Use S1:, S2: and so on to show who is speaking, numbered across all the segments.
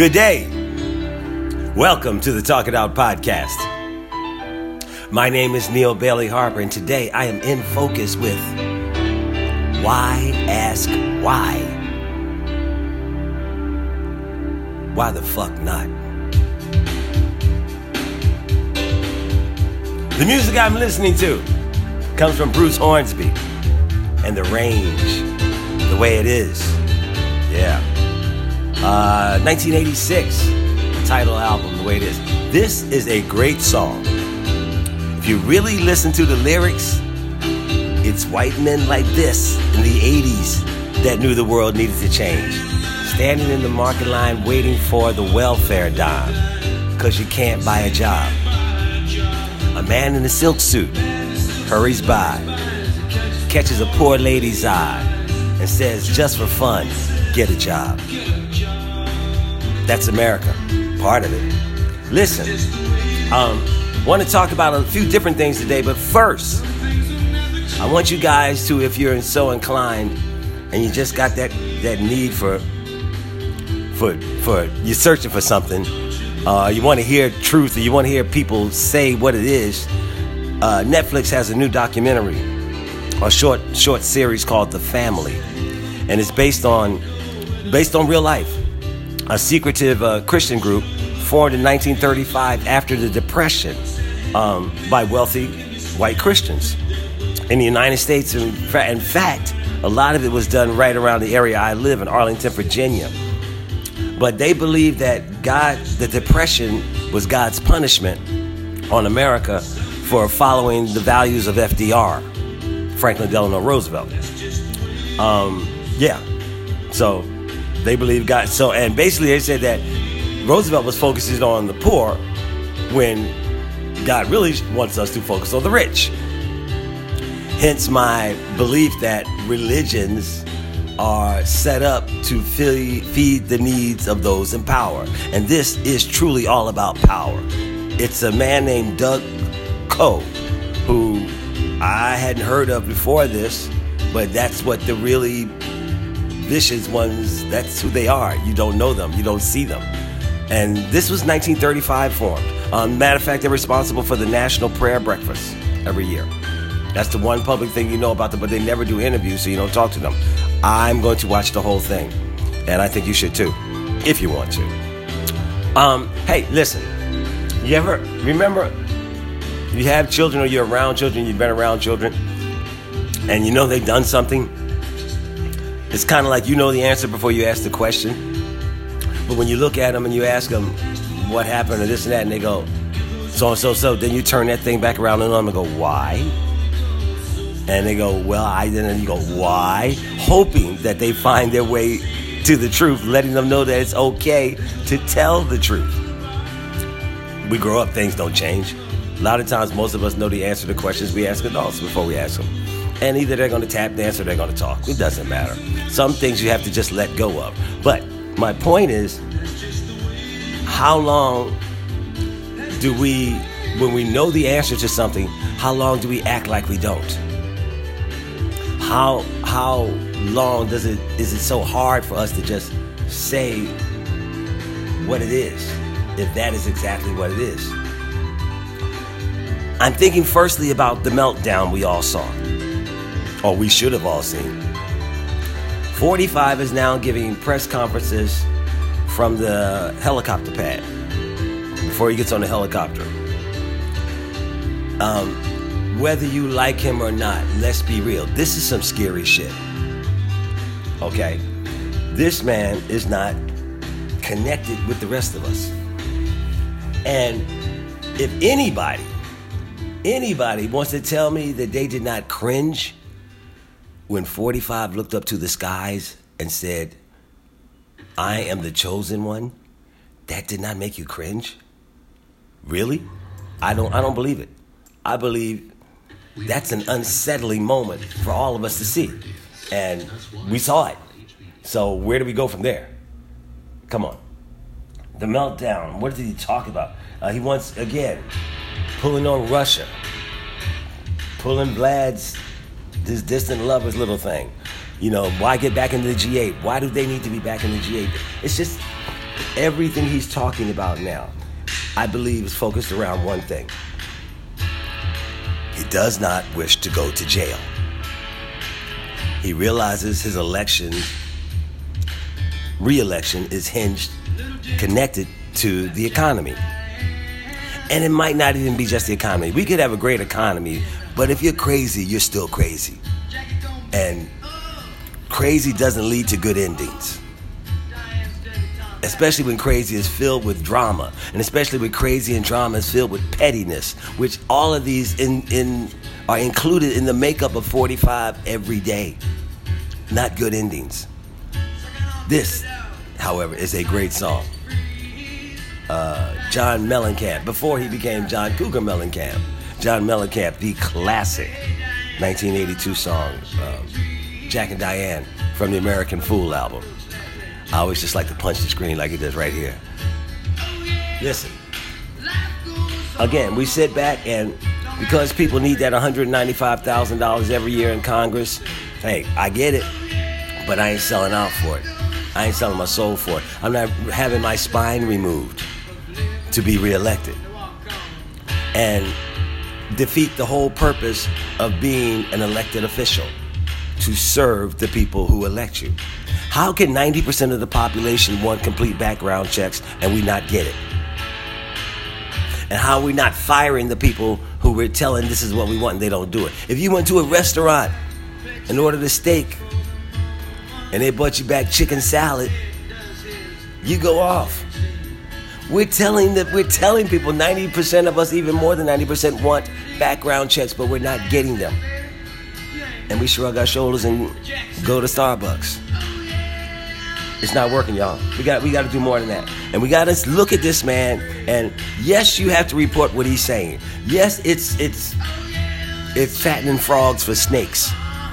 S1: Good day. Welcome to the Talk It Out podcast. My name is Neal Bailey Harper, and today I am in focus with Why Ask Why? Why the fuck not? The music I'm listening to comes from Bruce Hornsby and the range, the way it is. Yeah. Uh, 1986, title album, the way it is. This is a great song. If you really listen to the lyrics, it's white men like this in the 80s that knew the world needed to change. Standing in the market line waiting for the welfare dime because you can't buy a job. A man in a silk suit hurries by, catches a poor lady's eye, and says, just for fun, get a job. That's America, part of it. Listen, um, want to talk about a few different things today, but first, I want you guys to, if you're so inclined, and you just got that that need for for for you're searching for something, uh, you want to hear truth, or you want to hear people say what it is. Uh, Netflix has a new documentary, a short short series called The Family, and it's based on based on real life a secretive uh, Christian group formed in 1935 after the Depression um, by wealthy white Christians in the United States. In, fact, a lot of it was done right around the area I live in, Arlington, Virginia. But they believed that God, the Depression, was God's punishment on America for following the values of FDR, Franklin Delano Roosevelt. Um, yeah. So they believe God. So, and basically, they said that Roosevelt was focusing on the poor when God really wants us to focus on the rich. Hence, my belief that religions are set up to feed the needs of those in power. And this is truly all about power. It's a man named Doug Coe, who I hadn't heard of before this, but that's what the really vicious ones, that's who they are. You don't know them, you don't see them. And this was 1935 formed. Um, matter of fact, they're responsible for the National Prayer Breakfast every year. That's the one public thing you know about them, but they never do interviews, so you don't talk to them. I'm going to watch the whole thing, and I think you should too, if you want to. Um, hey, listen, you ever remember you have children or you're around children, you've been around children, and you know they've done something it's kind of like you know the answer before you ask the question. But when you look at them and you ask them what happened or this and that, and they go, so and so, so, then you turn that thing back around on them and go, why? And they go, well, I didn't. You go, why? Hoping that they find their way to the truth, letting them know that it's okay to tell the truth. We grow up, things don't change. A lot of times, most of us know the answer to questions we ask adults before we ask them and either they're going to tap dance or they're going to talk. It doesn't matter. Some things you have to just let go of. But my point is, how long do we, when we know the answer to something, how long do we act like we don't? How how long does it is it so hard for us to just say what it is if that is exactly what it is? I'm thinking firstly about the meltdown we all saw or we should have all seen. 45 is now giving press conferences from the helicopter pad before he gets on the helicopter. Um, whether you like him or not, let's be real. This is some scary shit. Okay? This man is not connected with the rest of us. And if anybody, anybody wants to tell me that they did not cringe when 45 looked up to the skies and said, I am the chosen one, that did not make you cringe? Really? I don't I don't believe it. I believe that's an unsettling moment for all of us to see. And we saw it. So where do we go from there? Come on. The meltdown. What did he talk about? Uh, he wants again pulling on Russia, pulling Vlad's this distant lovers little thing. You know, why get back into the G8? Why do they need to be back in the G8? It's just, everything he's talking about now, I believe, is focused around one thing. He does not wish to go to jail. He realizes his election, re election, is hinged, connected to the economy. And it might not even be just the economy. We could have a great economy, but if you're crazy, you're still crazy. And crazy doesn't lead to good endings. Especially when crazy is filled with drama, and especially when crazy and drama is filled with pettiness, which all of these in, in are included in the makeup of 45 every day. Not good endings. This, however, is a great song. Uh, John Mellencamp, before he became John Cougar Mellencamp, John Mellencamp, the classic 1982 song, um, Jack and Diane from the American Fool album. I always just like to punch the screen like it does right here. Listen. Again, we sit back and because people need that $195,000 every year in Congress, hey, I get it, but I ain't selling out for it. I ain't selling my soul for it. I'm not having my spine removed to be reelected and defeat the whole purpose of being an elected official to serve the people who elect you. How can 90% of the population want complete background checks and we not get it? And how are we not firing the people who we're telling this is what we want and they don't do it? If you went to a restaurant and ordered a steak and they brought you back chicken salad, you go off. We're telling that we're telling people 90% of us, even more than 90%, want background checks, but we're not getting them. And we shrug our shoulders and go to Starbucks. It's not working, y'all. We got we got to do more than that, and we got to look at this man. And yes, you have to report what he's saying. Yes, it's it's it's fattening frogs for snakes.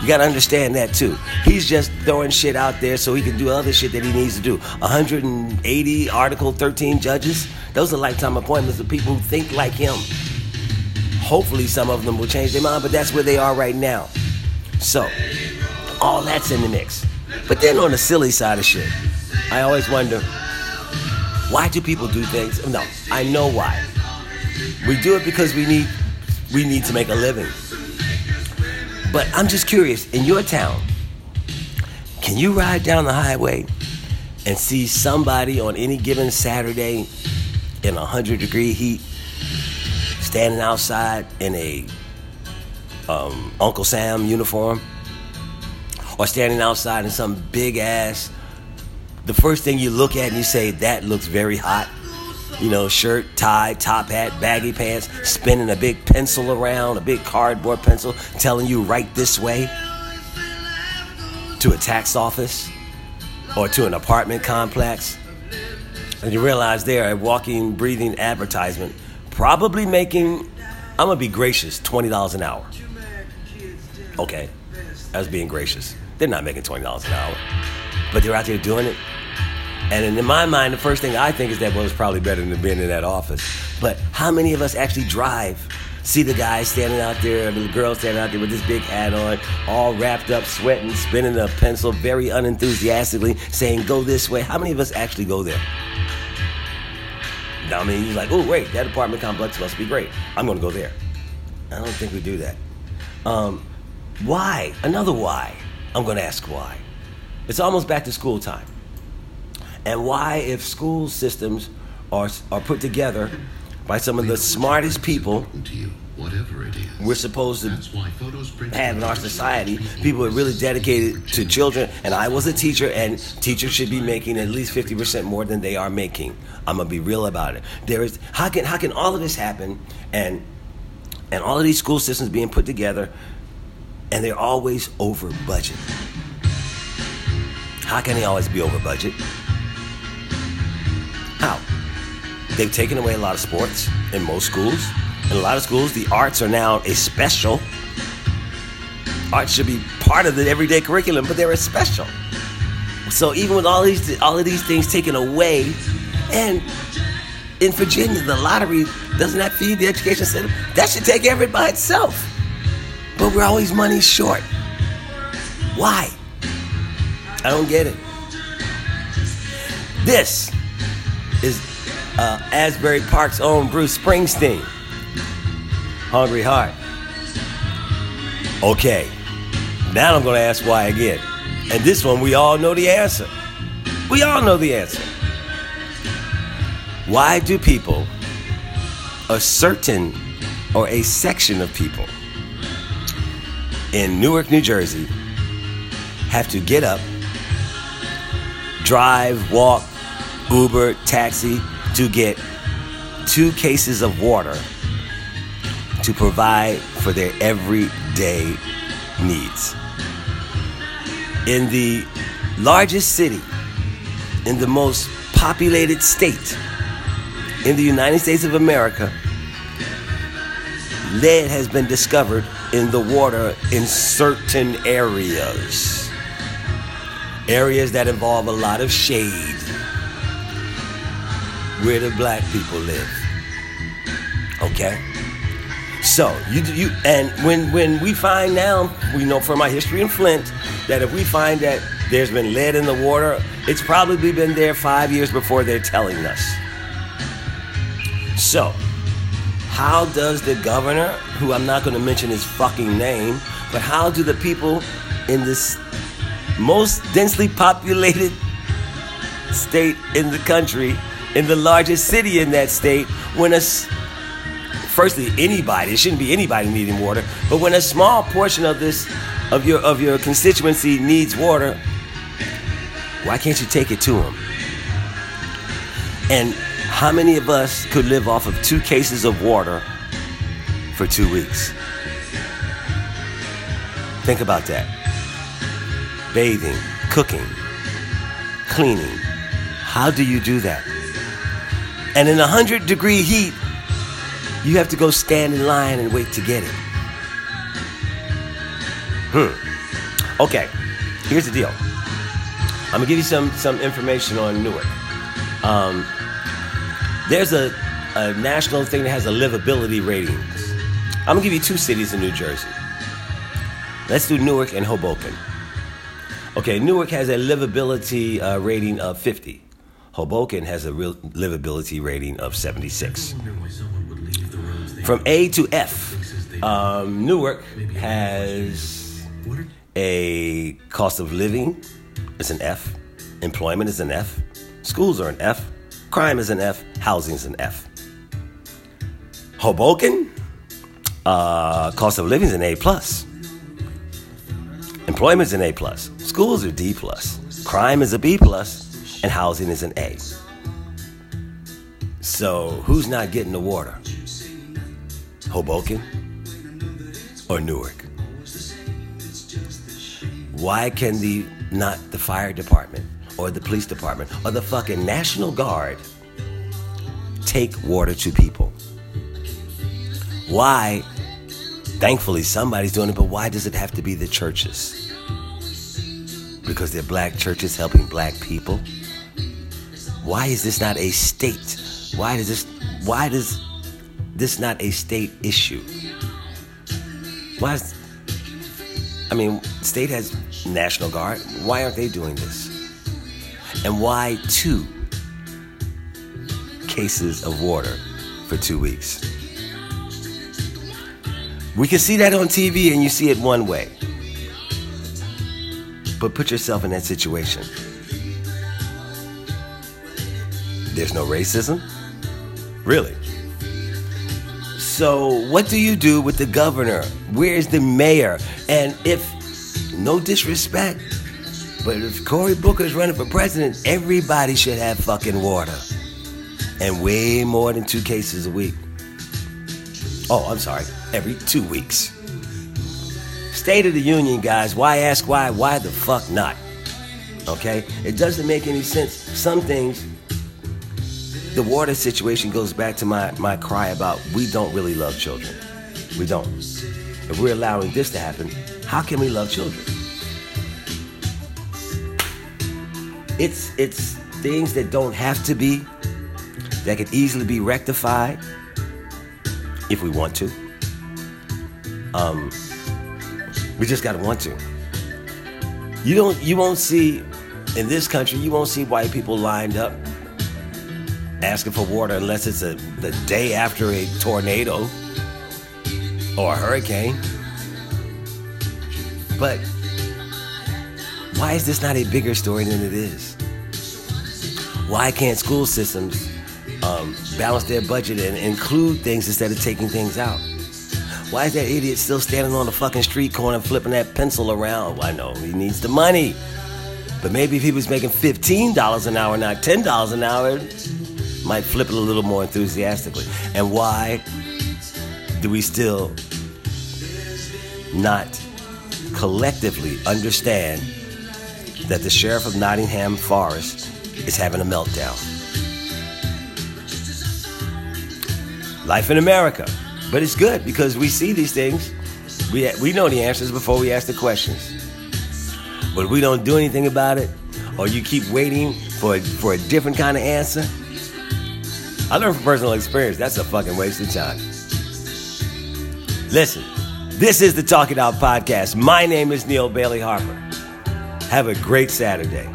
S1: You got to understand that too. He's just throwing shit out there so he can do other shit that he needs to do. 180 Article 13 judges. Those are lifetime appointments of people who think like him. Hopefully, some of them will change their mind, but that's where they are right now. So, all that's in the mix. But then on the silly side of shit, I always wonder why do people do things? No, I know why. We do it because we need we need to make a living. But I'm just curious, in your town, can you ride down the highway and see somebody on any given Saturday in a 100 degree heat standing outside in a um, Uncle Sam uniform? Or standing outside in some big ass, the first thing you look at and you say, that looks very hot you know, shirt, tie, top hat, baggy pants, spinning a big pencil around, a big cardboard pencil, telling you right this way to a tax office or to an apartment complex. And you realize they're a walking, breathing advertisement, probably making, I'm gonna be gracious, $20 an hour. Okay, that's being gracious. They're not making $20 an hour, but they're out there doing it and in my mind, the first thing I think is that well, it's probably better than being in that office. But how many of us actually drive? See the guy standing out there, the girl standing out there with this big hat on, all wrapped up, sweating, spinning a pencil, very unenthusiastically, saying, "Go this way." How many of us actually go there? I mean, you're like, "Oh, wait, that apartment complex must be great. I'm going to go there." I don't think we do that. Um, why? Another why. I'm going to ask why. It's almost back to school time and why, if school systems are, are put together by some of the smartest people, whatever it is. we're supposed to have in our society people are really dedicated to children. And I was a teacher, and teachers should be making at least 50% more than they are making. I'm gonna be real about it. There is how can how can all of this happen and and all of these school systems being put together and they're always over budget. How can they always be over budget? They've taken away a lot of sports in most schools. In a lot of schools, the arts are now a special. Arts should be part of the everyday curriculum, but they're a special. So even with all these all of these things taken away, and in Virginia, the lottery doesn't that feed the education system? That should take it by itself. But we're always money short. Why? I don't get it. This is uh, Asbury Park's own Bruce Springsteen. Hungry Heart. Okay, now I'm to ask why again. And this one, we all know the answer. We all know the answer. Why do people, a certain or a section of people in Newark, New Jersey, have to get up, drive, walk, Uber, taxi to get two cases of water to provide for their everyday needs. In the largest city, in the most populated state in the United States of America, lead has been discovered in the water in certain areas. Areas that involve a lot of shade where the black people live. Okay? So you you and when when we find now, we know from our history in Flint that if we find that there's been lead in the water, it's probably been there five years before they're telling us. So, how does the governor, who I'm not going to mention his fucking name, but how do the people in this most densely populated state in the country, in the largest city in that state, when a firstly anybody, it shouldn't be anybody needing water, but when a small portion of this of your of your constituency needs water, why can't you take it to them? And how many of us could live off of two cases of water for two weeks? Think about that. Bathing, cooking, cleaning. How do you do that? And in 100 degree heat, you have to go stand in line and wait to get it. Hmm. Okay, here's the deal. I'm gonna give you some some information on Newark. Um, there's a, a national thing that has a livability ratings. I'm gonna give you two cities in New Jersey. Let's do Newark and Hoboken. Okay, Newark has a livability uh, rating of 50. Hoboken has a real livability rating of 76. From A to F, um, Newark has a cost of living is an F, employment is an F, schools are an F, crime is an F, housing is an F. Hoboken, uh, cost of living is an A plus. Employment is an A plus. Schools are D plus. Crime is a B plus, and housing is an A. So who's not getting the water? Hoboken or Newark? Why can the not the fire department or the police department or the fucking National Guard take water to people? Why? Thankfully, somebody's doing it, but why does it have to be the churches? Because they're black churches helping black people? Why is this not a state? Why does this why does this not a state issue? Why is I mean, state has National Guard. Why aren't they doing this? And why two cases of water for two weeks? We can see that on TV and you see it one way. But put yourself in that situation. There's no racism? Really? So, what do you do with the governor? Where's the mayor? And if, no disrespect, but if Cory Booker is running for president, everybody should have fucking water. And way more than two cases a week. Oh, I'm sorry, every two weeks. State of the Union, guys. Why ask why? Why the fuck not? Okay? It doesn't make any sense. Some things, the water situation goes back to my, my cry about we don't really love children. We don't. If we're allowing this to happen, how can we love children? It's it's things that don't have to be, that could easily be rectified if we want to. Um, we just gotta want to. You don't. You won't see in this country. You won't see white people lined up asking for water unless it's a, the day after a tornado or a hurricane. But why is this not a bigger story than it is? Why can't school systems um, balance their budget and include things instead of taking things out? Why is that idiot still standing on the fucking street corner flipping that pencil around? I know he needs the money. But maybe if he was making $15 an hour, not $10 an hour, might flip it a little more enthusiastically. And why do we still not collectively understand that the sheriff of Nottingham Forest is having a meltdown? Life in America. But it's good because we see these things. We, we know the answers before we ask the questions. But we don't do anything about it, or you keep waiting for, for a different kind of answer. I learned from personal experience that's a fucking waste of time. Listen, this is the Talk It Out podcast. My name is Neal Bailey Harper. Have a great Saturday.